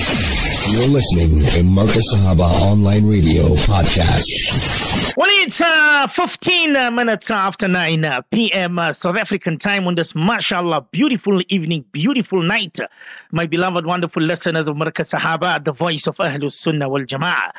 You're listening to Markaz Sahaba Online Radio Podcast. Well, it's uh, 15 uh, minutes after 9 uh, p.m. Uh, South African time on this, mashallah, beautiful evening, beautiful night. My beloved, wonderful listeners of Markaz Sahaba, the voice of Ahlus Sunnah wal Jama'ah.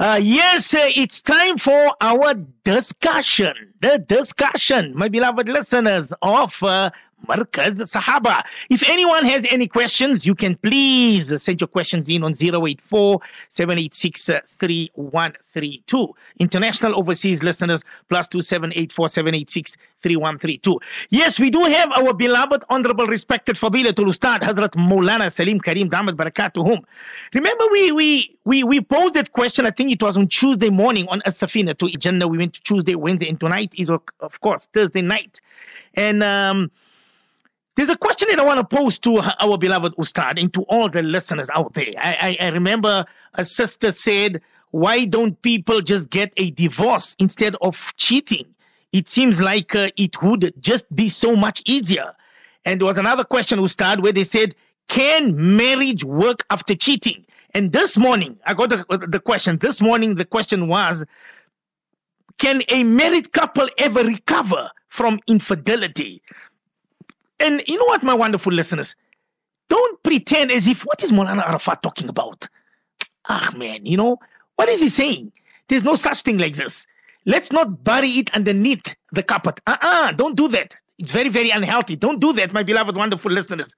Uh, yes, it's time for our discussion. The discussion, my beloved listeners of uh, Markaz Sahaba. If anyone has any questions, you can please send your questions in on 084 786 3132. International overseas listeners, plus 2784 786 3132. Yes, we do have our beloved, honorable, respected Fadilatul Ustad, Hazrat Maulana Salim Karim Damat Barakatuhum. Remember, we, we, we, we posed that question, I think it was on Tuesday morning on As-Safina to Jannah. We went to Tuesday, Wednesday, and tonight is, of course, Thursday night. And, um, there's a question that I want to pose to our beloved Ustad and to all the listeners out there. I, I, I remember a sister said, why don't people just get a divorce instead of cheating? It seems like uh, it would just be so much easier. And there was another question, Ustad, where they said, can marriage work after cheating? And this morning, I got the, the question. This morning, the question was, can a married couple ever recover from infidelity? And you know what, my wonderful listeners? Don't pretend as if what is Molana Arafat talking about? Ah, man, you know, what is he saying? There's no such thing like this. Let's not bury it underneath the carpet. Uh uh-uh, uh, do not do that. It's very, very unhealthy. Don't do that, my beloved, wonderful listeners.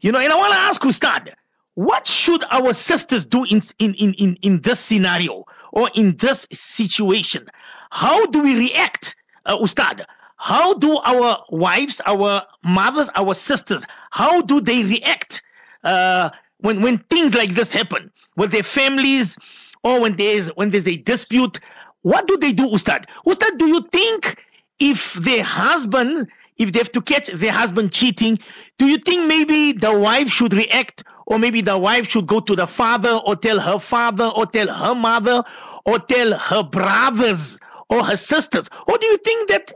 You know, and I want to ask Ustad, what should our sisters do in, in, in, in, in this scenario or in this situation? How do we react, uh, Ustad? How do our wives, our mothers, our sisters, how do they react uh, when when things like this happen with their families or when there's when there's a dispute? What do they do, Ustad? Ustad, do you think if their husband, if they have to catch their husband cheating, do you think maybe the wife should react, or maybe the wife should go to the father, or tell her father, or tell her mother, or tell her brothers or her sisters? Or do you think that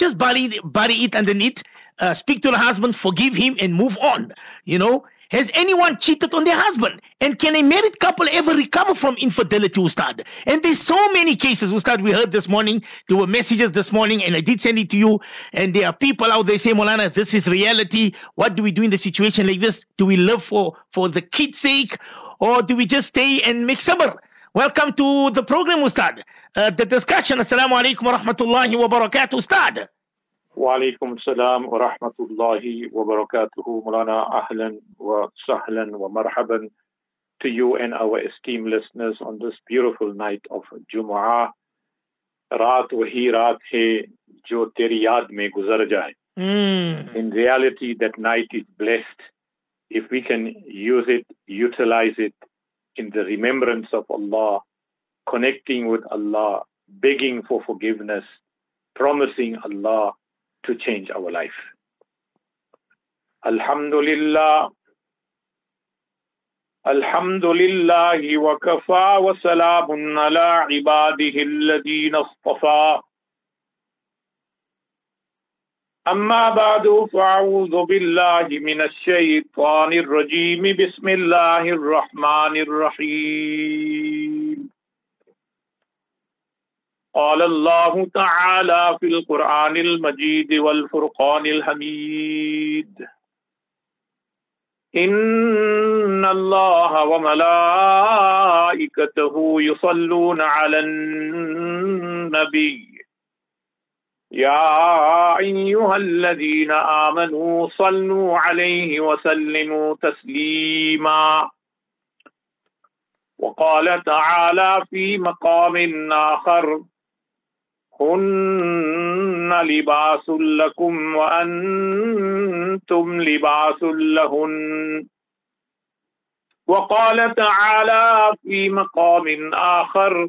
just bury, bury it underneath, uh, speak to the husband, forgive him, and move on. You know, has anyone cheated on their husband? And can a married couple ever recover from infidelity, Ustad? And there's so many cases, Ustad, we heard this morning. There were messages this morning, and I did send it to you. And there are people out there saying, Molana, this is reality. What do we do in the situation like this? Do we live for, for the kid's sake? Or do we just stay and make sabr? Welcome to the program, Ustad. Uh, the discussion. Assalamu alaikum wa rahmatullahi wa barakatuh, Ustad. Wa alaikum salam wa rahmatullahi wa barakatuh. Mulana ahlan wa sahlan wa marhaban to you and our esteemed listeners on this beautiful night of Jumu'ah. रात वही raat hai jo teri याद mein guzar जाए hmm. In reality, that night is blessed if we can use it, utilize it, in the remembrance of Allah, connecting with Allah, begging for forgiveness, promising Allah to change our life. Alhamdulillah. الحمد لله وكفى وسلام على عباده الذين اصطفى أما بعد فأعوذ بالله من الشيطان الرجيم. بسم الله الرحمن الرحيم. قال الله تعالى في القرآن المجيد والفرقان الحميد. إن الله وملائكته يصلون على النبي. يا أيها الذين آمنوا صلوا عليه وسلموا تسليما. وقال تعالى في مقام آخر هن لباس لكم وأنتم لباس لهن. وقال تعالى في مقام آخر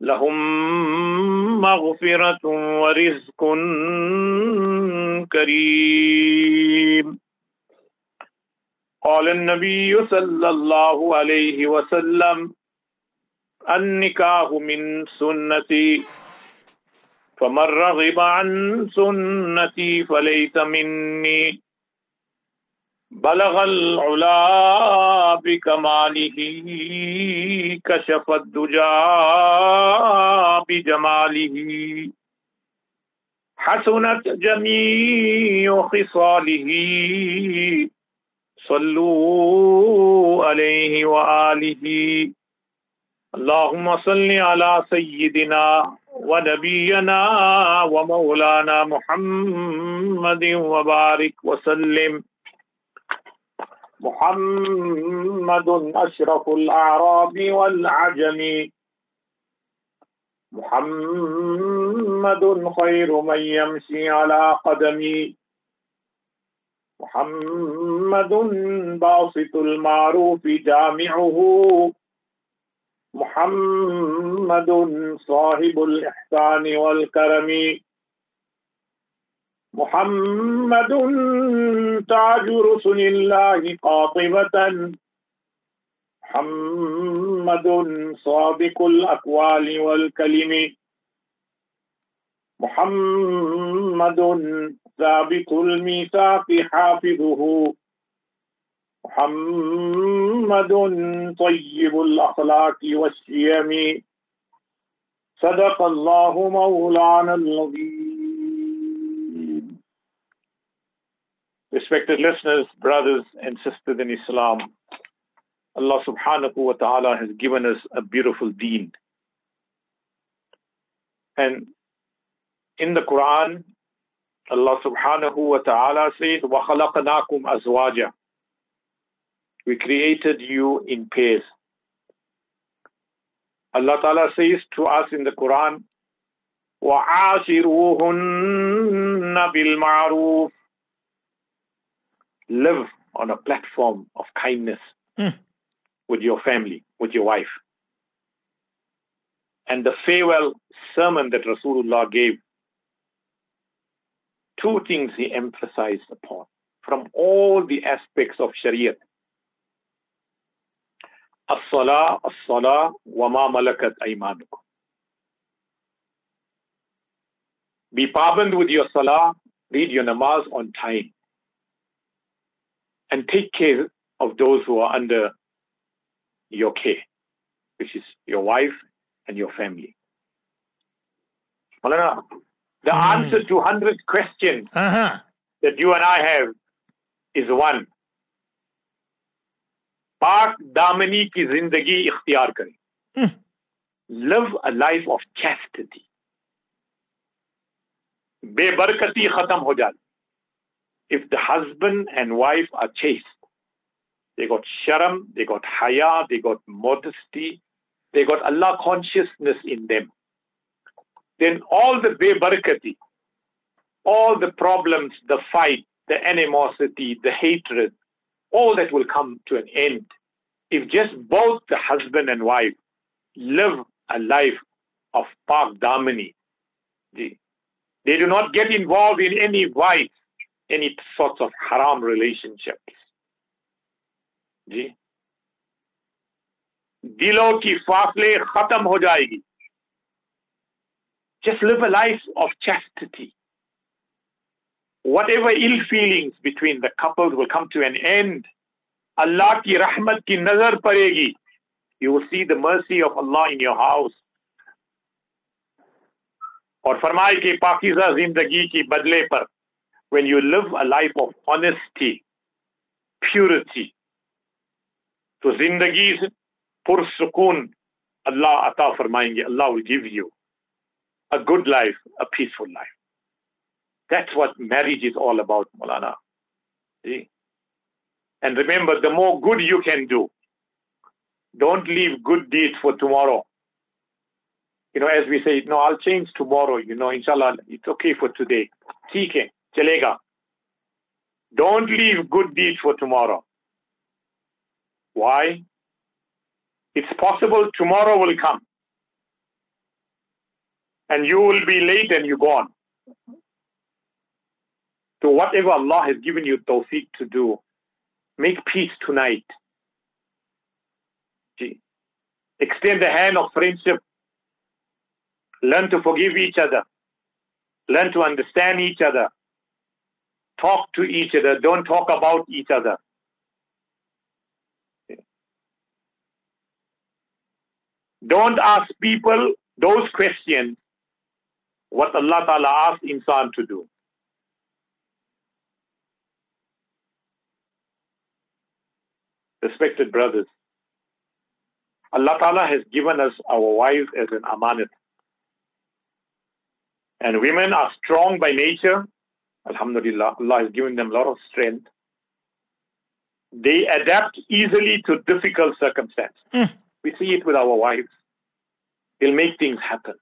لهم مغفرة ورزق كريم. قال النبي صلى الله عليه وسلم النكاح من سنتي فمن رغب عن سنتي فليس مني. بلغ العلا بكماله كشف الدجى بجماله حسنت جميع خصاله صلوا عليه وآله اللهم صل على سيدنا ونبينا ومولانا محمد وبارك وسلم محمد أشرف الأعراب والعجم. محمد خير من يمشي على قدمي محمد باسط المعروف جامعه. محمد صاحب الإحسان والكرم. محمد تاج رسل الله قاطبة. محمد صادق الأقوال والكلم. محمد ثابت الميثاق حافظه. محمد طيب الأخلاق والشيم صدق الله مولانا العظيم. Respected listeners, brothers and sisters in Islam, Allah subhanahu wa ta'ala has given us a beautiful deen. And in the Quran, Allah subhanahu wa ta'ala says, وَخَلَقْنَاكُمْ أَزْوَاجًا We created you in pairs. Allah ta'ala says to us in the Quran, وَعَاشِرُوهُنَّ بِالْمَعْرُوفِ Live on a platform of kindness Mm. with your family, with your wife. And the farewell sermon that Rasulullah gave, two things he emphasized upon from all the aspects of Shariah. As-salah, as-salah, wa ma malakat aymanukum. Be pardoned with your salah, read your namaz on time And take care of those who are under your care, which is your wife and your family. Maulana, the Hmm. answer to 100 questions Uh-huh. that you and I have is one. पाक दामनी की जिंदगी इख्तियार करें Hmm. live a life of chastity बेबरकती खत्म हो जाती if the husband and wife are chaste they got sharam they got haya they got modesty they got Allah consciousness in them then all the bebarakati all the problems the fight the animosity the hatred all that will come to an end if just both the husband and wife live a life of Pak Damani. They, they do not get involved in any vice, any sorts of haram relationships. जी दिलों की फासले खत्म हो जाएगी just live a life of chastity whatever ill feelings between the couples will come to an end Allah की रहमत की नजर पड़ेगी you will see the mercy of Allah in your house और फरमाए कि पाकिजा जिंदगी की बदले पर when you live a life of honesty, purity. To zindagi pur sukoon. Allah ata. Allah will give you a good life, a peaceful life. That's what marriage is all about, Malana. See? And remember, the more good you can do, don't leave good deeds for tomorrow. You know, as we say, no, I'll change tomorrow. You know, inshallah, it's okay for today. Seeking. चलेगा. Don't leave good deeds for tomorrow. Why? It's possible tomorrow will come. And you will be late and you're gone. So whatever Allah has given you tawfiq to do, make peace tonight. Extend the hand of friendship. Learn to forgive each other. Learn to understand each other. Talk to each other. Don't talk about each other. Don't ask people those questions what Allah Ta'ala asked insan to do. Respected brothers, Allah Ta'ala has given us our wives as an amanat. And women are strong by nature. Alhamdulillah, Allah has given them a lot of strength. They adapt easily to difficult circumstances. Mm. We see it with our wives. They'll make things happen.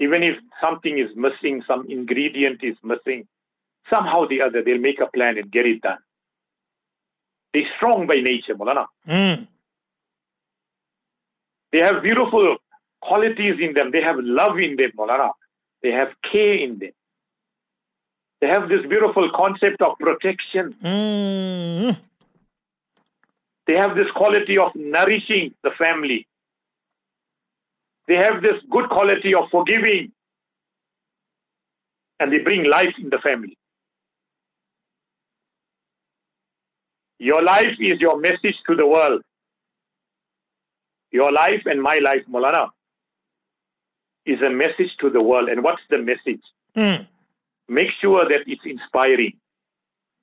Even if something is missing, some ingredient is missing, somehow or the other, they'll make a plan and get it done. They're strong by nature, Mulana. Mm. They have beautiful qualities in them. They have love in them, Mulana. They have care in them. They have this beautiful concept of protection. Mm. They have this quality of nourishing the family. They have this good quality of forgiving. And they bring life in the family. Your life is your message to the world. Your life and my life, Molana, is a message to the world. And what's the message? Mm. Make sure that it's inspiring.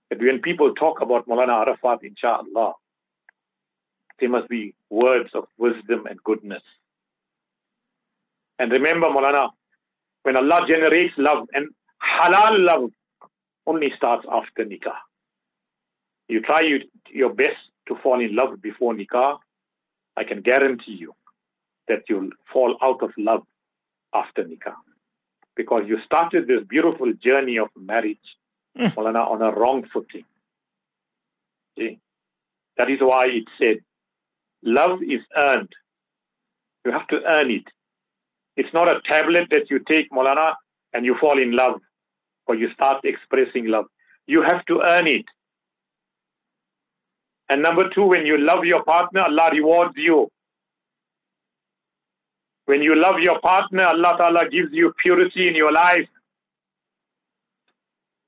That when people talk about Molana Arafat, inshallah, there must be words of wisdom and goodness. And remember, Molana, when Allah generates love, and halal love only starts after nikah. You try you, your best to fall in love before nikah, I can guarantee you that you'll fall out of love after nikah. Because you started this beautiful journey of marriage, mm. Molana, on a wrong footing. See? That is why it said, Love is earned. You have to earn it. It's not a tablet that you take, Molana, and you fall in love or you start expressing love. You have to earn it. And number two, when you love your partner, Allah rewards you. When you love your partner, Allah Ta'ala gives you purity in your life.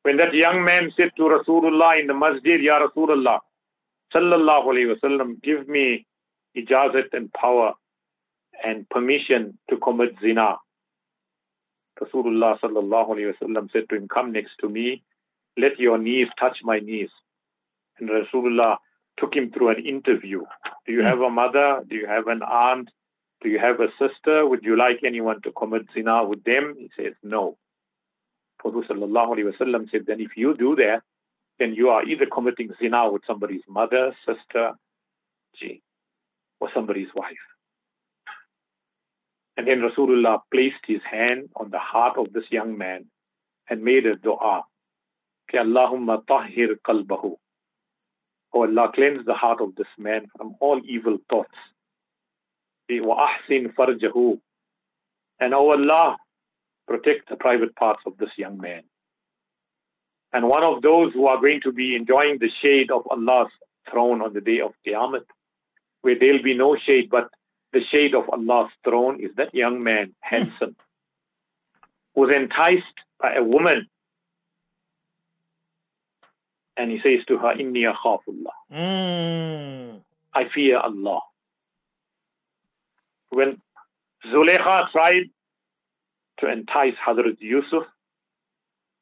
When that young man said to Rasulullah in the masjid, Ya Rasulullah, Sallallahu Alaihi Wasallam, give me ijazat and power and permission to commit zina. Rasulullah sallallahu alayhi wasallam said to him, come next to me, let your knees touch my knees. And Rasulullah took him through an interview. Do you have a mother? Do you have an aunt? Do you have a sister? Would you like anyone to commit zina with them? He says, no. Prophet wasallam said, then if you do that, then you are either committing zina with somebody's mother, sister, gee, or somebody's wife. And then Rasulullah placed his hand on the heart of this young man and made a dua. Allahumma tahhir qalbahu. Oh Allah, cleanse the heart of this man from all evil thoughts. Wa ahsin farjahu. And oh Allah, protect the private parts of this young man. And one of those who are going to be enjoying the shade of Allah's throne on the day of Qiyamah where there'll be no shade, but the shade of Allah's throne is that young man, handsome, was enticed by a woman. And he says to her, Inni akhafullah. Mm. I fear Allah. When Zuleikha tried to entice Hazrat Yusuf,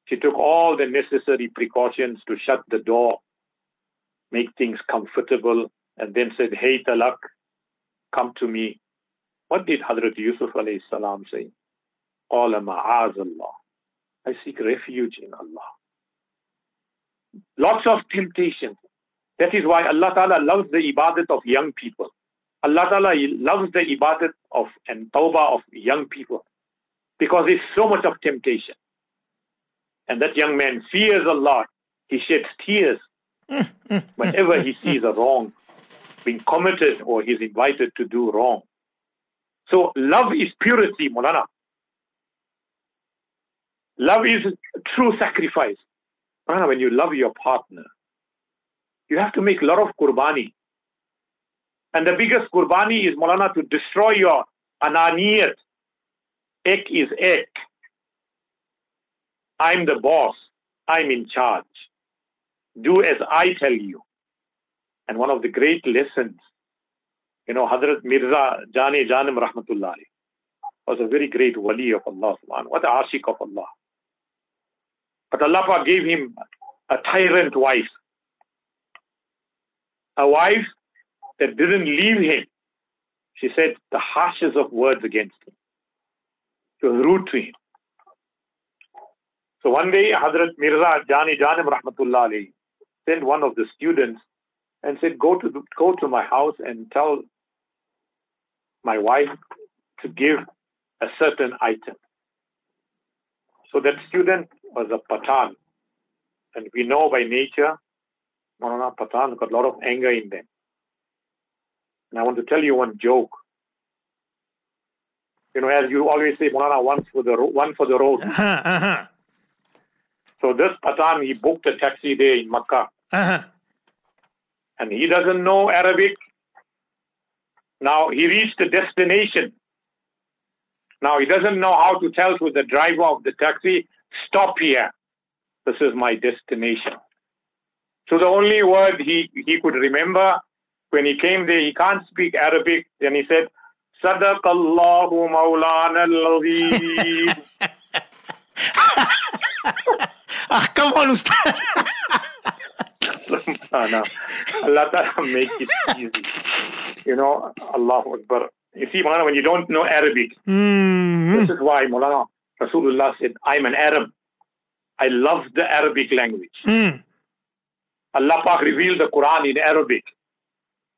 she took all the necessary precautions to shut the door, make things comfortable, and then said, Hey Talak, come to me. What did Hadrat Yusuf alayhi salam say? Qala ma'azallah. I seek refuge in Allah. Lots of temptations. That is why Allah Ta'ala loves the ibadat of young people. Allah Ta'ala loves the ibadat of and tawbah of young people. Because there's so much of temptation. And that young man fears Allah. He sheds tears whenever he sees a wrong being committed or he's invited to do wrong. So love is purity, Mulana. Love is true sacrifice. Mulana, when you love your partner, you have to make a lot of qurbani. And the biggest qurbani is, Molana, to destroy your ananiyat. Ek is ek. I'm the boss. I'm in charge. Do as I tell you. And one of the great lessons, you know, Hazrat Mirza Jani Janim Rahmatullah was a very great wali of Allah What a ashik of Allah. But Allah gave him a tyrant wife. A wife that didn't leave him. She said the harshest of words against him. She was rude to him. So one day Hazrat Mirza Jani Janim Rahmatullah sent one of the students and said, go to, the, go to my house and tell my wife to give a certain item. So that student was a Pathan. And we know by nature, Maulana Pathan got a lot of anger in them. And I want to tell you one joke. You know, as you always say, Maulana, one for the, one for the road. Uh-huh, uh-huh. So this Pathan, he booked a taxi there in Makkah. Uh-huh and he doesn't know Arabic. Now he reached the destination. Now he doesn't know how to tell to the driver of the taxi, stop here. This is my destination. So the only word he, he could remember when he came there, he can't speak Arabic. Then he said, Sadaqallahu Mawlana al ah, come on, Ustad. no. Allah Ta'ala make it easy. You know, Allah Akbar. You see, Mulana, when you don't know Arabic, mm-hmm. this is why Mulana Rasulullah said, I'm an Arab. I love the Arabic language. Mm. Allah Pak revealed the Quran in Arabic.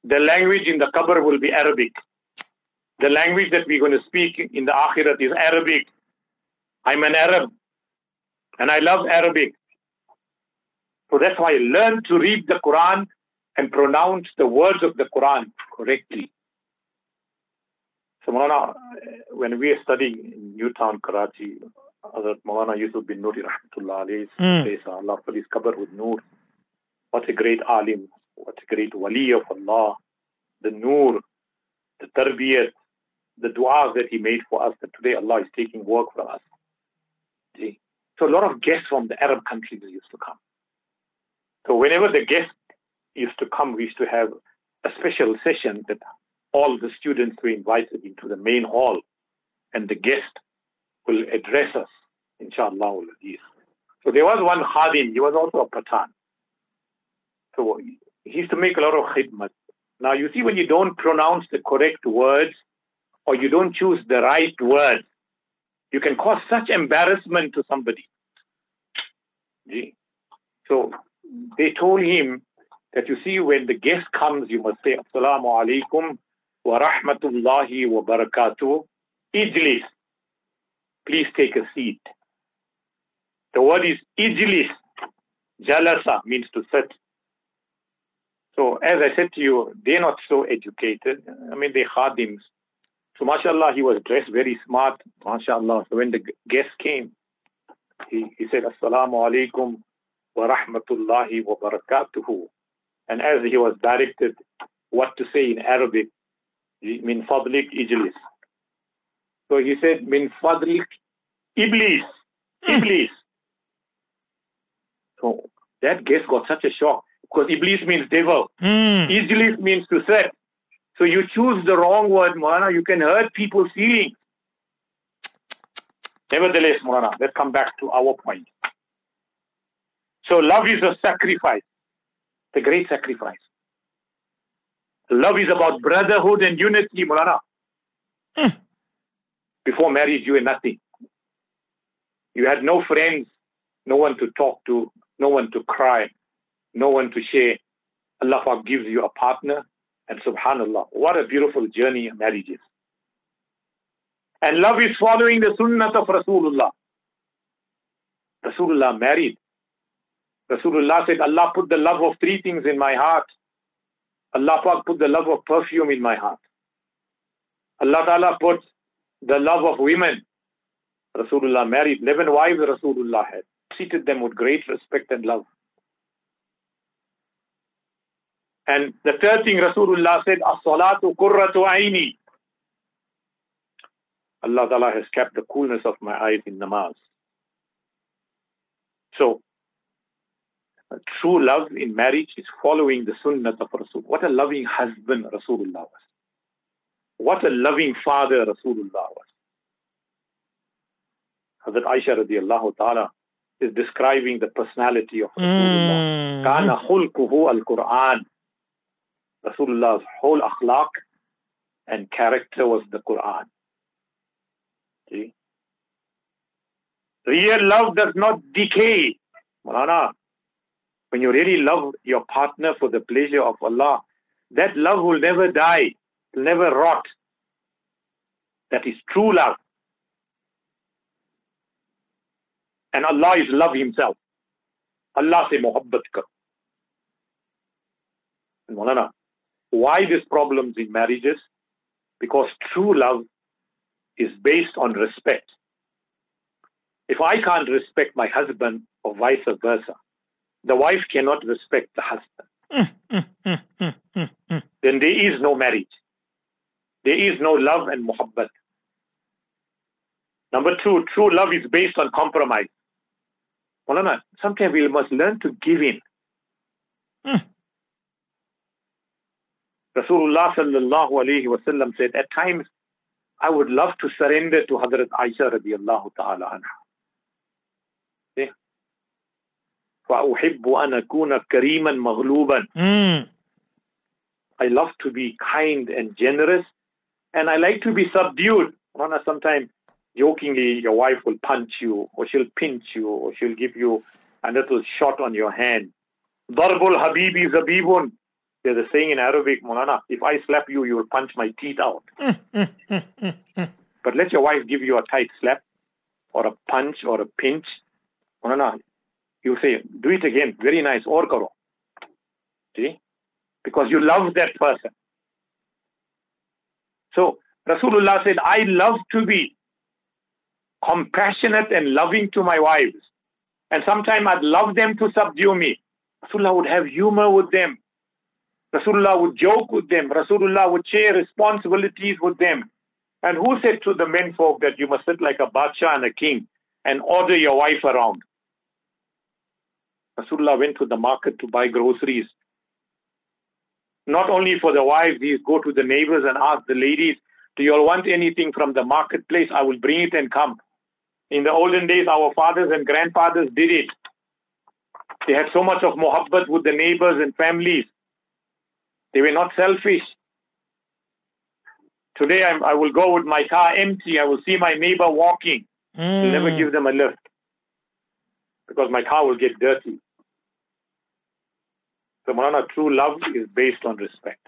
The language in the qabr will be Arabic. The language that we're going to speak in the Akhirat is Arabic. I'm an Arab. And I love Arabic. So that's why I learn to read the Quran and pronounce the words of the Quran correctly. So Maulana, when we are studying in Newtown, Karachi, Hazrat Maulana Yusuf Banuri Rahmatullah alayhi, mm. Allah for his qabr with Noor. What a great alim, what a great wali of Allah, the Noor, the tarbiyat, the du'as that he made for us, that today Allah is taking work for us. See? So a lot of guests from the Arab countries used to come. So whenever the guest used to come, we used to have a special session that all the students were invited into the main hall and the guest will address us, inshallah. So there was one khadim, he was also a Pathan. So he used to make a lot of khidmat. Now you see when you don't pronounce the correct words or you don't choose the right words, you can cause such embarrassment to somebody. So they told him that you see when the guest comes, you must say Assalamu alaikum wa rahmatullahi wa barakatuh. Ijlis. Please take a seat. The word is ijlis. Jalasa means to sit. So as I said to you, they're not so educated. I mean, they khadims. So mashallah, he was dressed very smart. Mashallah. So when the guest came, he, he said, Assalamu alaikum wa rahmatullahi wa barakatuhu. And as he was directed what to say in Arabic, min fadlik ijlis. So he said, min fadlik iblis, hmm. iblis. So that guest got such a shock because iblis means devil. Mm. Ijlis means to set. So you choose the wrong word, Mulana, you can hurt people's feelings. Nevertheless, Mulana, let's come back to our point. So love is a sacrifice, the great sacrifice. Love is about brotherhood and unity, Mulana. Hmm. Before marriage, you had nothing. You had no friends, no one to talk to, no one to cry, no one to share. Allah gives you a partner, and subhanallah, what a beautiful journey marriage is. And love is following the sunnah of Rasulullah. Rasulullah married Rasulullah said, Allah put the love of three things in my heart. Allah put the love of perfume in my heart. Allah Ta'ala put the love of women. Rasulullah married 11 wives Rasulullah had. Treated them with great respect and love. And the third thing Rasulullah said, As-salatu qurratu aini. Allah Ta'ala has kept the coolness of my eyes in namaz. So, true love in marriage is following the sunnah of Rasul. What a loving husband Rasulullah was. What a loving father Rasulullah was. Hazrat Aisha radiallahu ta'ala is describing the personality of Rasulullah. Hmm. Kana khulquhu al-Quran. Rasulullah's whole akhlaq and character was the Quran. See? Real love does not decay. Malana, when you really love your partner for the pleasure of Allah, that love will never die, will never rot. That is true love. And Allah is love Himself. Allah say mohabbat kar. And Malana, why these problems in marriages? Because true love is based on respect. If I can't respect my husband or vice versa, the wife cannot respect the husband. then there is no marriage. There is no love and muhabbat. Number two, true love is based on compromise. Well, sometimes we must learn to give in. Rasulullah sallallahu alayhi wasallam said, at times I would love to surrender to Hazrat Aisha radiallahu ta'ala anha. See? فَأُحِبُّ أَنْ أَكُونَ كَرِيمًا مَغْلُوبًا I love to be kind and generous and I like to be subdued. Sometimes jokingly your wife will punch you or she'll pinch you or she'll give you a little shot on your hand. Darbul Habibi Zabibun. there's a saying in Arabic, Molana, if I slap you, you will punch my teeth out. but let your wife give you a tight slap or a punch or a pinch. Molana, you say, do it again. Very nice. Or karo. See? Because you love that person. So Rasulullah said, I love to be compassionate and loving to my wives. And sometimes I'd love them to subdue me. Rasulullah would have humor with them. Rasulullah would joke with them. Rasulullah would share responsibilities with them. And who said to the men folk that you must sit like a bacha and a king and order your wife around? Rasulullah went to the market to buy groceries. Not only for the wives, he go to the neighbors and ask the ladies, do you all want anything from the marketplace? I will bring it and come. In the olden days, our fathers and grandfathers did it. They had so much of muhabbat with the neighbors and families. They were not selfish. Today I'm, i will go with my car empty. I will see my neighbor walking. Mm. Never give them a lift because my car will get dirty. So Malana, true love is based on respect.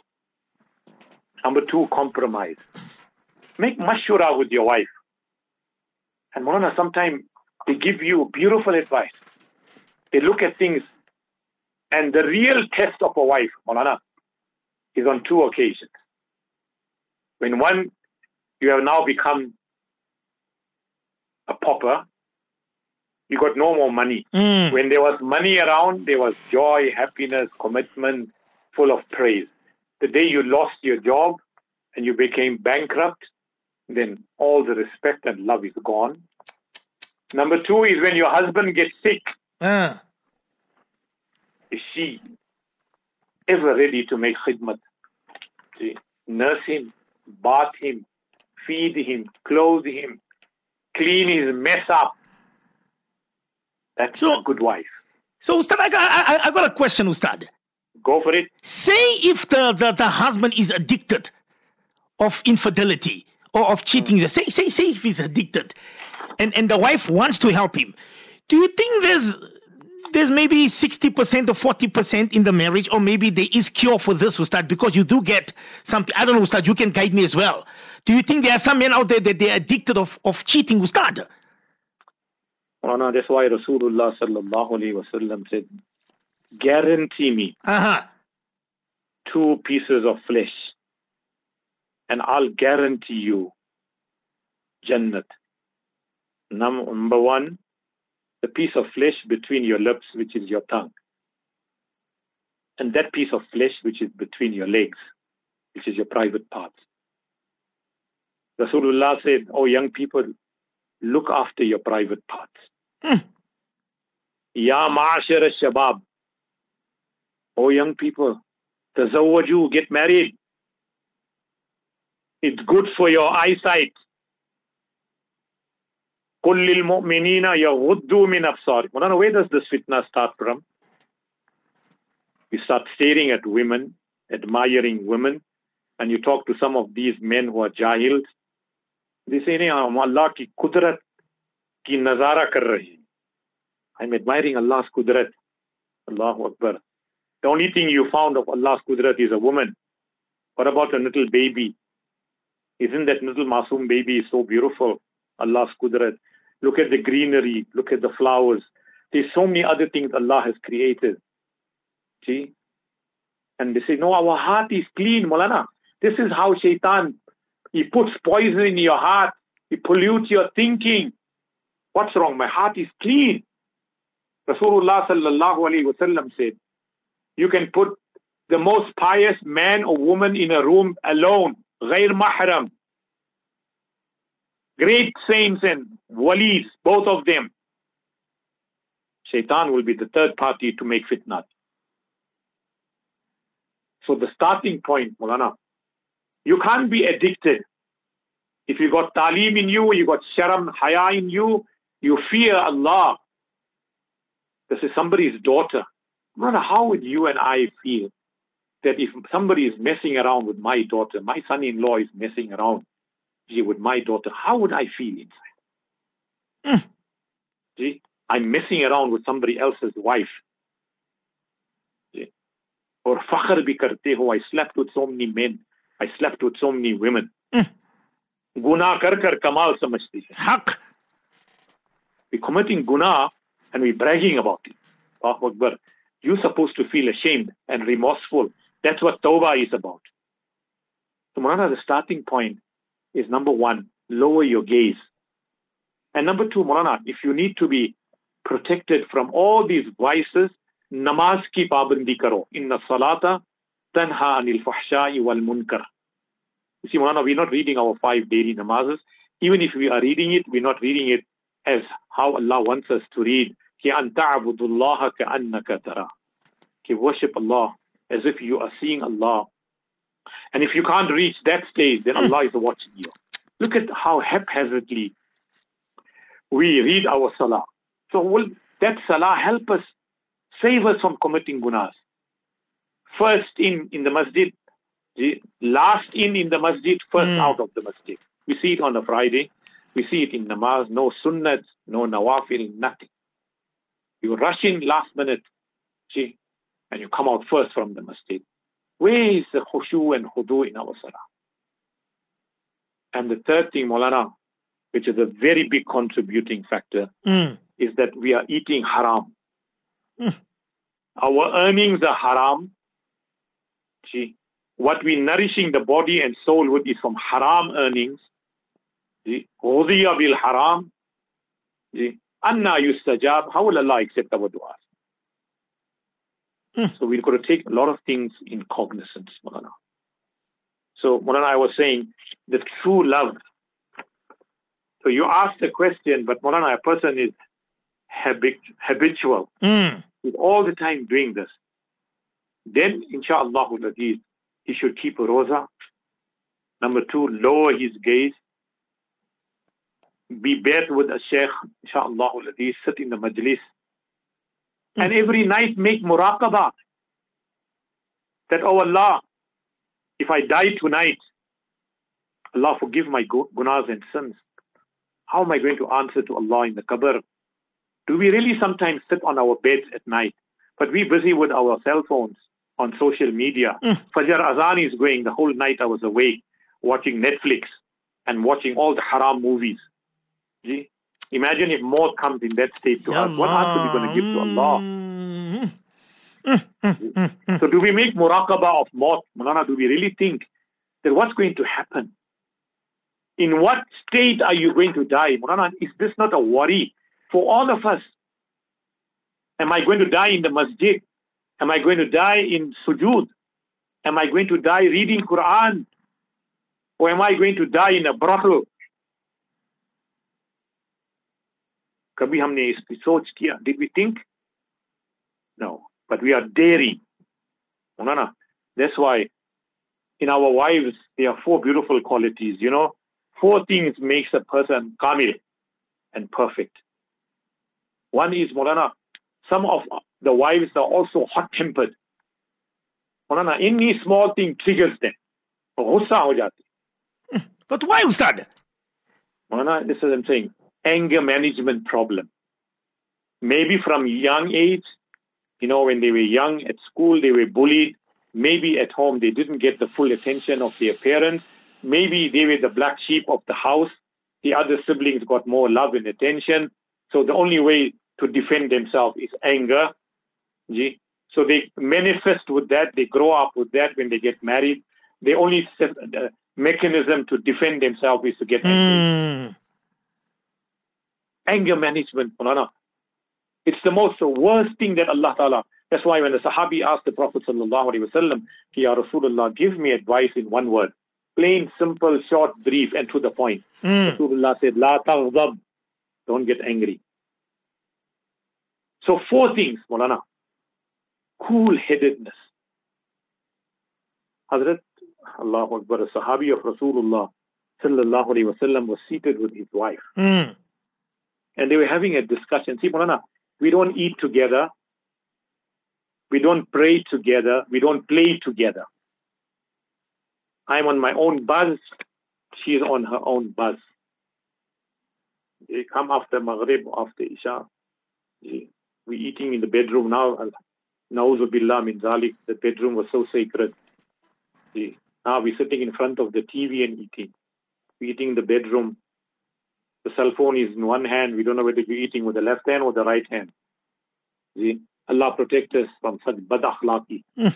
Number two, compromise. Make mashura with your wife. And Malana, sometimes they give you beautiful advice. They look at things. And the real test of a wife, Malana, is on two occasions. When one, you have now become a pauper, you got no more money. Mm. When there was money around, there was joy, happiness, commitment, full of praise. The day you lost your job and you became bankrupt, then all the respect and love is gone. Number two is when your husband gets sick. Uh. Is she ever ready to make khidmat? Nurse him, bath him, feed him, clothe him, clean his mess up. That's So- a good wife. So, Ustad, I got, I, I got a question, Ustad. Go for it. Say if the, the, the husband is addicted of infidelity or of cheating, mm. say, say, say if he's addicted and, and the wife wants to help him, do you think there's there's maybe 60% or 40% in the marriage, or maybe there is cure for this, Ustad, because you do get some, I don't know, Ustad, you can guide me as well. Do you think there are some men out there that they're addicted of, of cheating, Ustad? Rana, that's why Rasulullah sallallahu alayhi wasallam said, guarantee me Uh-huh. two pieces of flesh and I'll guarantee you Jannat. Number one, the piece of flesh between your lips, which is your tongue. And that piece of flesh, which is between your legs, which is your private parts. Rasulullah said, Oh, young people, look after your private parts. Mm. Ya ma'ashir shabab. Oh, young people, tazawwaju, get married. It's good for your eyesight. Kullil mu'minina yaghuddu min where does this fitna start from? You start staring at women, admiring women, and you talk to some of these men who are jahils. They say, I'm Allah ki kudrat ki nazara kar rahi. I'm admiring Allah's kudrat. Allahu Akbar. The only thing you found of Allah's kudrat is a woman. What about a little baby? Isn't that little masoom baby so beautiful? Allah's kudrat Look at the greenery. Look at the flowers. There's so many other things Allah has created. See? And they say, no, our heart is clean, Molana. This is how shaitan, he puts poison in your heart. He pollutes your thinking. What's wrong? My heart is clean. Rasulullah sallallahu alayhi wasallam said, you can put the most pious man or woman in a room alone, غير mahram. Great saints and walis, both of them. Shaitan will be the third party to make fitna. So the starting point, Mulana, you can't be addicted. If you got talim in you, you got sharam, haya in you, you fear Allah. This is somebody's daughter. Mulana, how would you and I feel that if somebody is messing around with my daughter, my son-in-law is messing around with my daughter, how would I feel inside? Mm. See, I'm messing around with somebody else's wife. Or fakhar bi karte ho, I slept with so many men. I slept with so many women. Hmm. Guna kar kar kamal samajhti hai. Haq. We're committing guna and we're bragging about it. Allahu Akbar. You're supposed to feel ashamed and remorseful. That's what tawbah is about. So, Marana, the starting point is number one, lower your gaze. And number two, Morana, if you need to be protected from all these vices, namaz ki pabandi karo. Inna salata tanha anil fahshai wal munkar. You see, Morana, we're not reading our five daily namazes. Even if we are reading it, we're not reading it as how Allah wants us to read. Ki anta'abudullaha ka annaka tara. Ki worship Allah as if you are seeing Allah and if you can't reach that stage, then Allah is watching you. Look at how haphazardly we read our salah. So will that salah help us save us from committing gunas. First in, in the masjid, last in in the masjid, first mm. out of the masjid. We see it on a Friday. We see it in namaz, no sunnat, no nawafil, nothing. You rush in last minute, see, and you come out first from the masjid. Where is the khushu and khudu in our salah? And the third thing, Molana, which is a very big contributing factor, mm. is that we are eating haram. Mm. Our earnings are haram. See, what we're nourishing the body and soul with is from haram earnings. See, bil haram. See, anna yustajab. How will Allah accept our du'as? Hmm. So we've got to take a lot of things in cognizance, Mulana. So Mulana, I was saying the true love. So you asked a question, but Mulana, a person is habit, habitual. Mm is all the time doing this, then inshallah he should keep a roza. Number two, lower his gaze. Be bet with a sheikh, inshallah sit in the majlis. And every night make muraqabah. That, oh Allah, if I die tonight, Allah forgive my gunas and sins. How am I going to answer to Allah in the qabr? Do we really sometimes sit on our beds at night, but we're busy with our cell phones on social media? Mm. Fajr Azan is going, the whole night I was awake watching Netflix and watching all the haram movies. See? Imagine if more comes in that state to us. What answer are we going to give to Allah? So do we make muraqabah of maut? Mulana, do we really think that what's going to happen? In what state are you going to die? Mulana, is this not a worry for all of us? Am I going to die in the masjid? Am I going to die in sujood? Am I going to die reading Quran? Or am I going to die in a brothel? कभी हमने इसकी सोच किया did we think no but we are daring no that's why in our wives there are four beautiful qualities you know four things makes a person kamil and perfect one is Molana, some of the wives are also hot tempered Molana, any small thing triggers them गुस्सा हो जाती but why Ustad? Molana, this is what I'm saying anger management problem. Maybe from young age, you know, when they were young at school, they were bullied. Maybe at home, they didn't get the full attention of their parents. Maybe they were the black sheep of the house. The other siblings got more love and attention. So the only way to defend themselves is anger. So they manifest with that. They grow up with that when they get married. The only mechanism to defend themselves is to get angry. Mm. Anger management, Mulana. It's the most worst thing that Allah Ta'ala. That's why when the Sahabi asked the Prophet Sallallahu Alaihi Wasallam, Ya Rasulullah, give me advice in one word. Plain, simple, short, brief, and to the point. Mm. Rasulullah said, La taghdab. Don't get angry. So four things, Mulana. Cool-headedness. Hazrat, Allahu Akbar, a Sahabi of Rasulullah Sallallahu Alaihi Wasallam was seated with his wife. Mm. And they were having a discussion. See, Mulana, we don't eat together. We don't pray together. We don't play together. I'm on my own buzz. She's on her own buzz. They come after Maghrib, after Isha. We're eating in the bedroom now. Nauzu billah min zalik. The bedroom was so sacred. Now we're sitting in front of the TV and eating. We're eating in the bedroom. The cell phone is in one hand. We don't know whether you're eating with the left hand or the right hand. See? Allah protect us from such bad akhlaqi. Mm.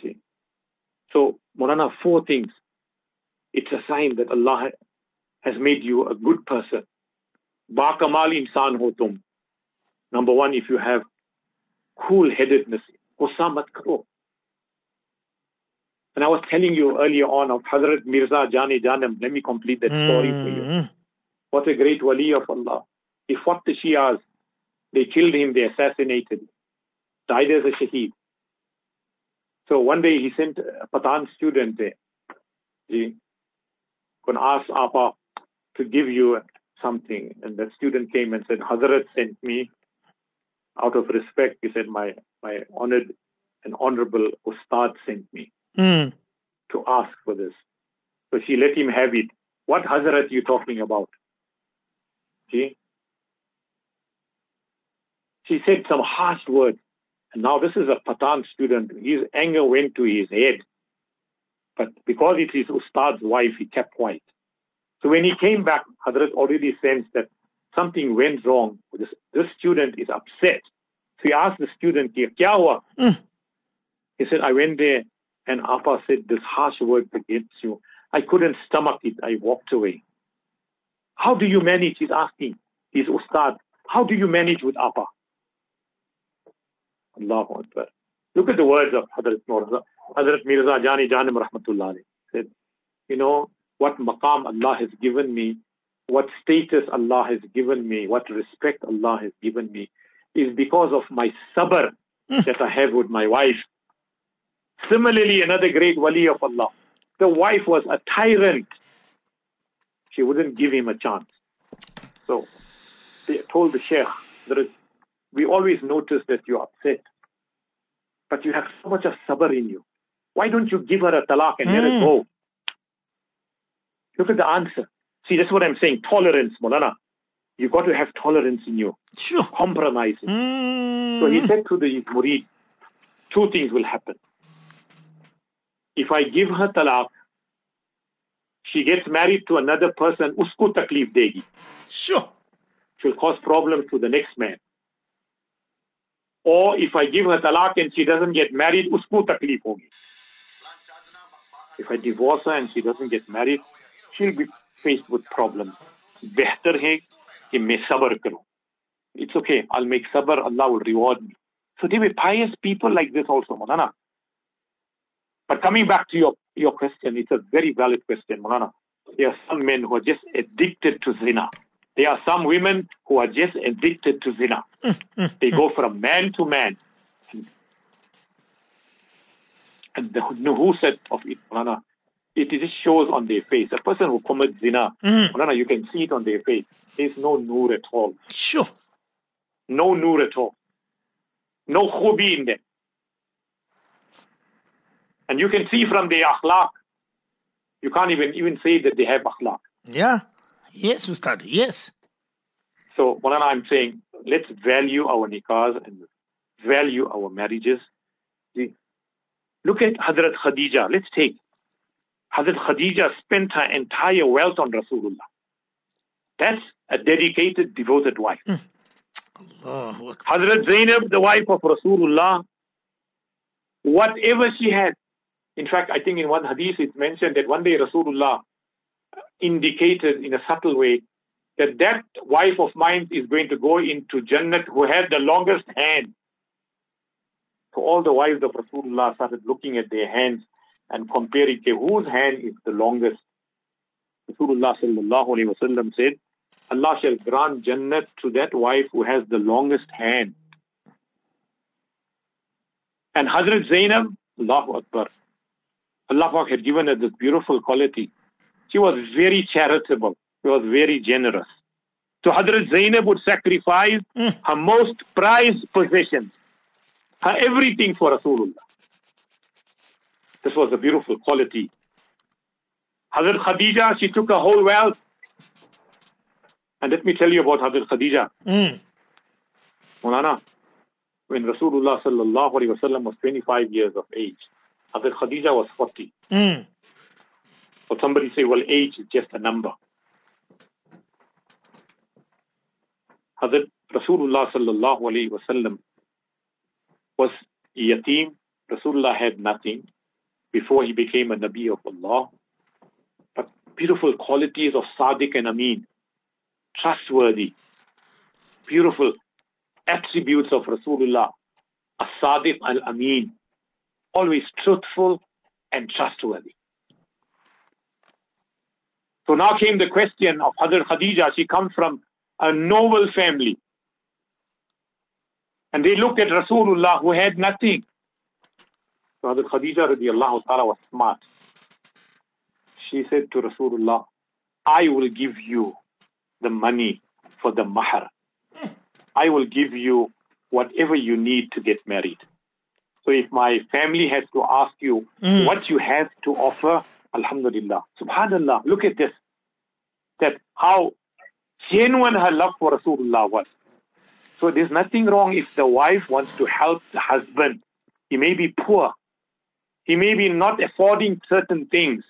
See? So, Morana, four things. It's a sign that Allah has made you a good person. Ba kamal insan ho tum. Number one, if you have cool-headedness, gussa mat karo. And I was telling you earlier on of Hazrat Mirza Jani Janam. Let me complete that story for you. What a great wali of Allah. He fought the Shias. They killed him. They assassinated him. Died as a shaheed. So one day he sent a Patan student there. He could ask Apa to give you something. And the student came and said, Hazrat sent me out of respect. He said, my, my honored and honorable Ustad sent me Mm. to ask for this. So she let him have it. What Hazrat are you talking about? See? She said some harsh words. And now this is a Patan student. His anger went to his head. But because it is Ustad's wife, he kept quiet. So when he came back, Hazrat already sensed that something went wrong. This, this student is upset. So he asked the student, Kya hua? Mm. He said, I went there and Apa said this harsh word against you. I couldn't stomach it. I walked away. How do you manage? He's asking. He's Ustad. How do you manage with Apa? Allahu Akbar. Look at the words of Hazrat Mirza, Hazrat Mirza Jani Janim Rahmatullah. Said, you know, what maqam Allah has given me, what status Allah has given me, what respect Allah has given me, is because of my sabr hmm. that I have with my wife. Similarly, another great wali of Allah. The wife was a tyrant. She wouldn't give him a chance. So they told the Sheikh, there is, we always notice that you're upset, but you have so much of sabr in you. Why don't you give her a talaq and let Mm. it go? Look at the answer. See, that's what I'm saying. Tolerance, Molana. You've got to have tolerance in you. Sure. Compromising. Mm. So he said to the murid, two things will happen. If I give her talaq, she gets married to another person, usko taklif degi. Sure. She'll cause problems to the next man. Or if I give her talaq and she doesn't get married, usko taklif hogi. If I divorce her and she doesn't get married, she'll be faced with problems. Behtar hai ki main sabr karu. It's okay. I'll make sabr. Allah will reward me. So there were pious people like this also, Mulana. But coming back to your, your question, it's a very valid question, Mulana. There are some men who are just addicted to zina. There are some women who are just addicted to zina. Mm, mm, they go mm. from man to man. And the nuhuset of it, Mulana, it just shows on their face. A person who commits zina, mm. You can see it on their face. There's no nur at all. Sure. No nur at all. No khubi in them. And you can see from the akhlaq, you can't even even say that they have akhlaq. Yeah. Yes, Ustad. Yes. So, Mulana, I'm saying, let's value our nikahs and value our marriages. See, look at Hadrat Khadija. Let's take. Hadrat Khadija spent her entire wealth on Rasulullah. That's a dedicated, devoted wife. Mm. Hadrat Zainab, the wife of Rasulullah, whatever she had. In fact, I think in one hadith it's mentioned that one day Rasulullah indicated in a subtle way that that wife of mine is going to go into Jannat who has the longest hand. So all the wives of Rasulullah started looking at their hands and comparing whose hand is the longest. Rasulullah sallallahu alayhi wasallam said, Allah shall grant Jannat to that wife who has the longest hand. And Hazrat Zainab, Allahu Akbar, Allah had given her this beautiful quality. She was very charitable. She was very generous. So Hadrat Zainab would sacrifice mm. her most prized possessions, her everything for Rasulullah. This was a beautiful quality. Hadrat Khadija, she took her whole wealth. And let me tell you about Hadrat Khadija. Mm. Mulana, when Rasulullah sallallahu alayhi wasallam was 25 years of age, Hadrat Khadija was 40. Mm. Or somebody say, well, age is just a number. Hazrat Rasulullah sallallahu alayhi wasallam was yatim. Rasulullah had nothing before he became a Nabi of Allah. But beautiful qualities of Sadiq and Amin, trustworthy, beautiful attributes of Rasulullah, as-Sadiq al-Amin, always truthful and trustworthy. So now came the question of Hadr Khadija. She comes from a noble family. And they looked at Rasulullah who had nothing. So Hadr Khadija radiallahu ta'ala was smart. She said to Rasulullah, I will give you the money for the mahar. I will give you whatever you need to get married. So if my family has to ask you mm. what you have to offer, Alhamdulillah. Subhanallah. Look at this. That how genuine her love for Rasulullah was. So there's nothing wrong if the wife wants to help the husband. He may be poor. He may be not affording certain things.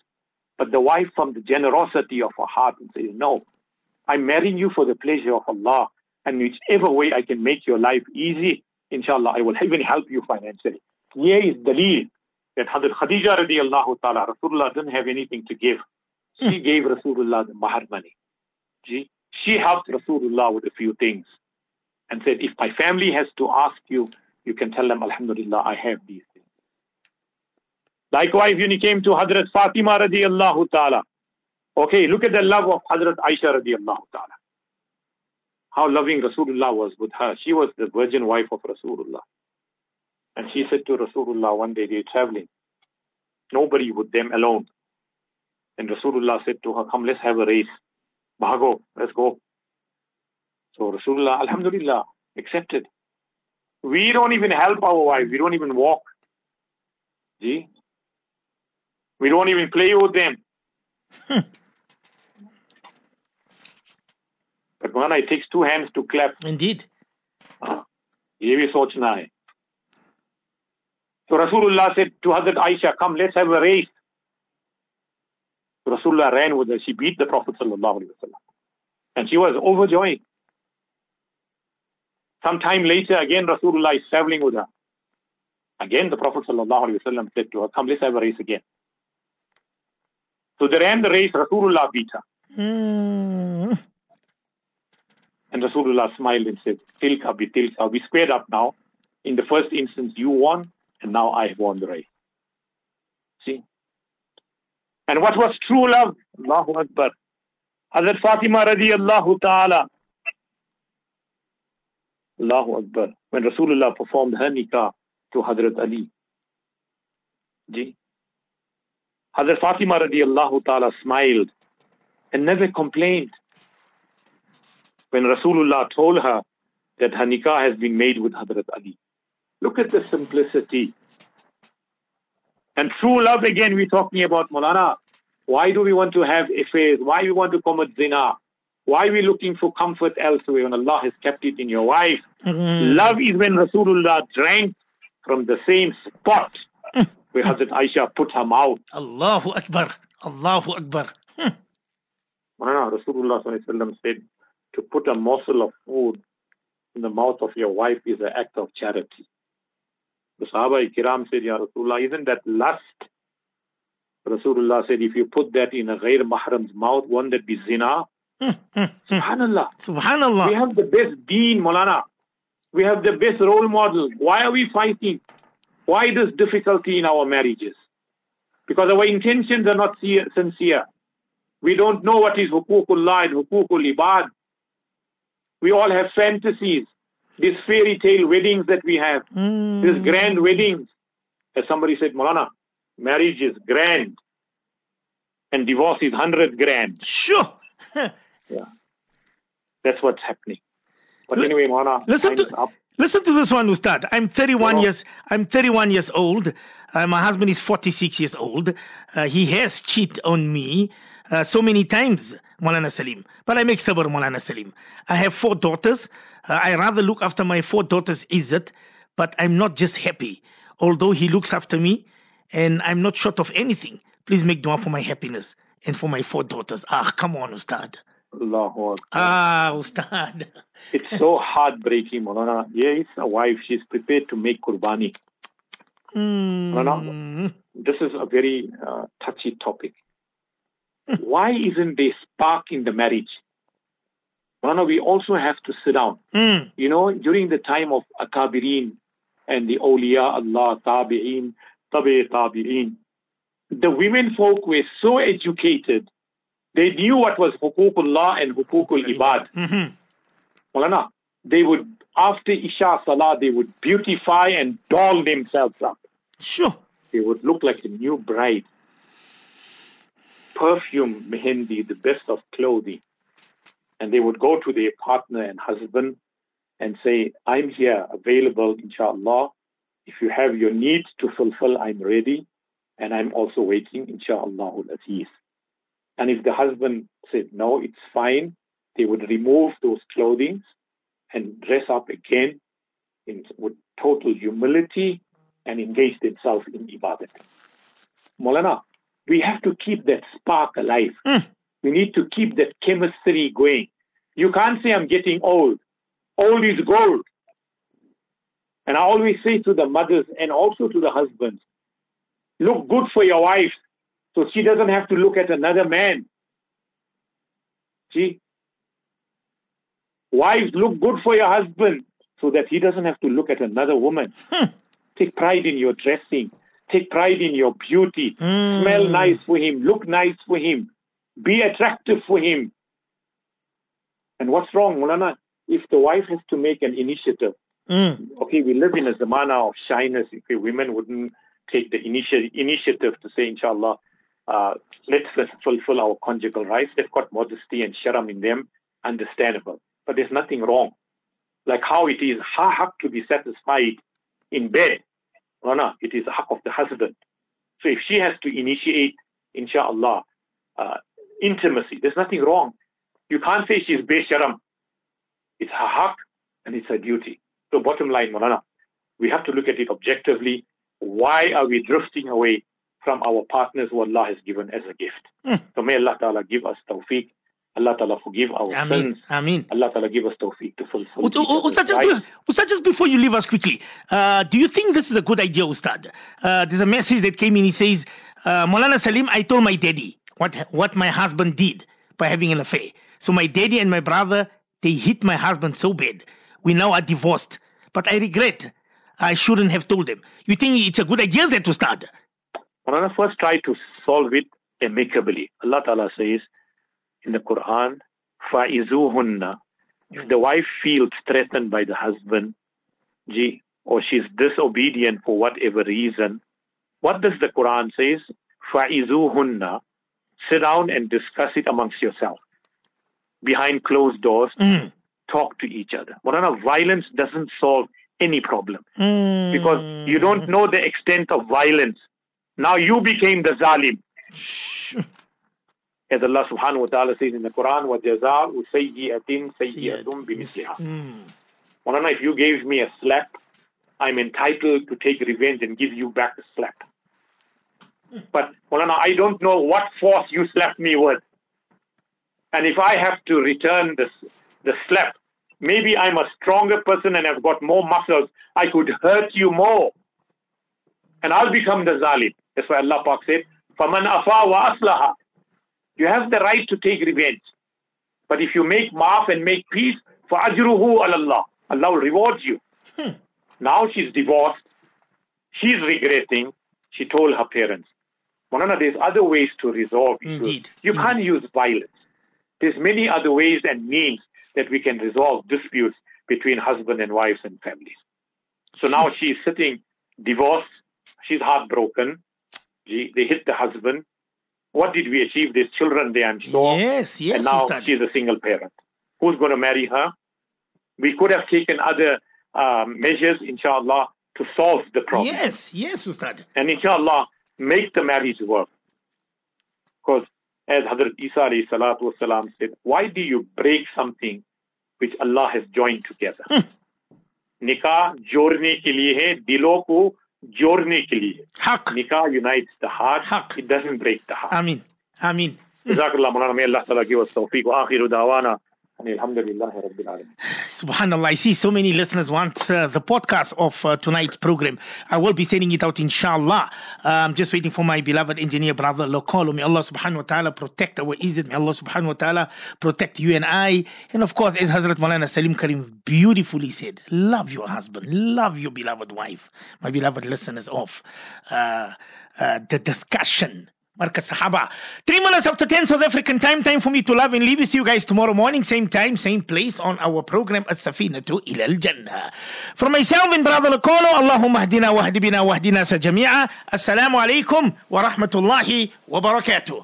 But the wife from the generosity of her heart and says, no, I'm marrying you for the pleasure of Allah. And whichever way I can make your life easy, inshallah, I will even help you financially. Here is dalil that Hadrat Khadija radiallahu ta'ala, Rasulullah didn't have anything to give. She hmm. gave Rasulullah the mahar money. She, she helped Rasulullah with a few things and said, if my family has to ask you, you can tell them, Alhamdulillah, I have these things. Likewise, when he came to Hadrat Fatima radiallahu ta'ala, okay, look at the love of Hadrat Aisha radiallahu ta'ala. How loving Rasulullah was with her. She was the virgin wife of Rasulullah. And she said to Rasulullah one day, they're traveling. Nobody with them alone. And Rasulullah said to her, come, let's have a race. Bhago, let's go. So Rasulullah, Alhamdulillah, accepted. We don't even help our wives. We don't even walk. See? We don't even play with them. Hmm. but one, it takes two hands to clap. Indeed. ये भी सोचना है so Rasulullah said to Hazrat Aisha, come, let's have a race. Rasulullah ran with her. She beat the Prophet sallallahu alaihi wasallam. And she was overjoyed. Some time later, again Rasulullah is traveling with her. Again, the Prophet ﷺ said to her, come, let's have a race again. So they ran the race, Rasulullah beat her. Mm. And Rasulullah smiled and said, Tilka bi tilka. We squared up now. In the first instance, you won, and now I have won the race. See? And what was true love? Allahu Akbar. Hazrat Fatima radiallahu ta'ala. Allahu Akbar. When Rasulullah performed her nikah to Hazrat Ali. Ji. Hazrat Fatima radiallahu ta'ala smiled and never complained. When Rasulullah told her that her nikah has been made with Hazrat Ali. Look at the simplicity. And true love, again, we're talking about Molana. Why do we want to have affairs? Why we want to commit zina? Why are we looking for comfort elsewhere when Allah has kept it in your wife? Mm-hmm. Love is when Rasulullah drank from the same spot where Hazrat Aisha put her mouth. Allahu Akbar. Allahu Akbar. Rasulullah said, to put a morsel of food in the mouth of your wife is an act of charity. The Sahaba Kiram said, Ya Rasulullah, isn't that lust? Rasulullah said, if you put that in a ghair mahram's mouth, won't that be zina? Hmm. Subhanallah. We have the best deen, Molana. We have the best role model. Why are we fighting? Why this difficulty in our marriages? Because our intentions are not sincere. We don't know what is hukukullah and hukukul ibad. We all have fantasies. These fairy tale weddings that we have. Mm. These grand weddings. As somebody said, Molana, marriage is grand. And divorce is hundred grand. Sure. yeah. That's what's happening. But Li- anyway, Molana, listen to- up. Listen to this one, Ustad. I'm 31 Go years. I'm 31 years old. Uh, my husband is 46 years old. Uh, he has cheated on me uh, so many times, Molana Salim. But I make sabr, Molana Salim. I have four daughters. Uh, I rather look after my four daughters, Izzat, but I'm not just happy. Although he looks after me, and I'm not short of anything. Please make dua for my happiness and for my four daughters. Ah, come on, Ustad. Allahu Ah, Ustad. It's so heartbreaking, Molana. Yes, a wife, she's prepared to make qurbani. Mm. This is a very uh, touchy topic. Why isn't there spark in the marriage? Molana, we also have to sit down. Mm. You know, during the time of Akabirin and the awliya Allah, Tabi'in, Tabi Tabi'in, the women folk were so educated, they knew what was hukukullah and hukukul ibad. Molana, they would, after Isha Salah, they would beautify and doll themselves up. Sure. They would look like a new bride. Perfume, mehendi, the best of clothing. And they would go to their partner and husband and say, I'm here, available, inshallah. If you have your needs to fulfill, I'm ready. And I'm also waiting, inshallah, aziz. And if the husband said, no, it's fine, they would remove those clothing and dress up again in, with total humility and engage themselves in ibadat. Molana, we have to keep that spark alive. Mm. We need to keep that chemistry going. You can't say I'm getting old. Old is gold. And I always say to the mothers and also to the husbands, look good for your wife so she doesn't have to look at another man. See? Wives, look good for your husband so that he doesn't have to look at another woman. Hmm. Take pride in your dressing. Take pride in your beauty. Mm. Smell nice for him. Look nice for him. Be attractive for him. And what's wrong, Mulana? If the wife has to make an initiative, Mm. okay, we live in a zamana of shyness. If we women wouldn't take the initi- initiative to say, inshallah, uh, let's, let's fulfill our conjugal rights. They've got modesty and sharam in them, understandable. But there's nothing wrong. Like how it is her haq to be satisfied in bed. No, it is the haq of the husband. So if she has to initiate, inshallah, uh, intimacy, there's nothing wrong. You can't say she's besharam. It's her haq and it's her duty. So bottom line, Molana, we have to look at it objectively. Why are we drifting away from our partners who Allah has given as a gift? Mm. So may Allah Ta'ala give us tawfiq Allah Ta'ala forgive our Ameen. sins. Ameen. Allah Ta'ala give us tawfiq to fulfill. Ut- each U- Ustad, just, rights. be- Ustad, just before you leave us quickly, uh, do you think this is a good idea, Ustad? Uh, there's a message that came in. He says, uh, Salim, I told my daddy what, what my husband did by having an affair. So my daddy and my brother, they hit my husband so bad. We now are divorced. But I regret. I shouldn't have told them. You think it's a good idea that Ustad? Maulana, first try to solve it amicably. Allah Ta'ala says in the Quran, فَعِظُوهُنَّ If the wife feels threatened by the husband, gee, or she's disobedient for whatever reason, what does the Quran says? فَعِظُوهُنَّ Sit down and discuss it amongst yourself. Behind closed doors, mm. talk to each other. Morana, violence doesn't solve any problem mm. because you don't know the extent of violence. Now you became the zalim as Allah subhanahu wa ta'ala says in the Quran, وَجَزَاءُ سَيِّئَةٍ سَيِّئَةٌ بِمِثْلِهَا mm. If you gave me a slap, I'm entitled to take revenge and give you back the slap. But Molana, I don't know what force you slapped me with. And if I have to return the the slap, maybe I'm a stronger person and I've got more muscles. I could hurt you more. And I'll become the zalim. That's why Allah Pak said, فَمَنْ عَفَا وَأَصْلَحَ you have the right to take revenge. But if you make maaf and make peace, for ajruhu Allah, Allah will reward you. Hmm. Now she's divorced. She's regretting. She told her parents. "Manana, there's other ways to resolve issues. Indeed. You Indeed. can't use violence. There's many other ways and means that we can resolve disputes between husband and wives and families. So now hmm. she's sitting divorced. She's heartbroken. She, they hit the husband What did we achieve? There's children there, I'm sure. Yes, yes, and now Ustad. she's a single parent. Who's going to marry her? We could have taken other um, measures, inshallah, to solve the problem. Yes, yes, Ustad. And inshallah, make the marriage work. Because as Hazrat Isa alayhi salatu wasalam said, why do you break something which Allah has joined together? निकाह जोड़ने के लिए है दिलों को जोड़ने के लिए Haq. निकाह unites the heart Haq. it doesn't break the heart Amin. Amin. جزاك الله مولانا may Allah Ta'ala give us tawfiq Subhanallah, I see so many listeners want uh, the podcast of uh, tonight's program. I will be sending it out, inshallah. Uh, I'm just waiting for my beloved engineer brother Lokolo. May Allah subhanahu wa ta'ala protect our izzat. May Allah subhanahu wa ta'ala protect you and I. And of course, as Hazrat Malana Salim Karim beautifully said, love your husband, love your beloved wife. My beloved listeners of uh, uh, the discussion. Marcus Sahaba. Three minutes after 10 South African time. Time for me to love and leave. See you guys tomorrow morning, same time, same place on our program As-Safinatu ila al-Jannah. From myself and brother Lakolo, wa hdibina wa hdina sa jami'a. Assalamu alaikum wa rahmatullahi wa barakatuh.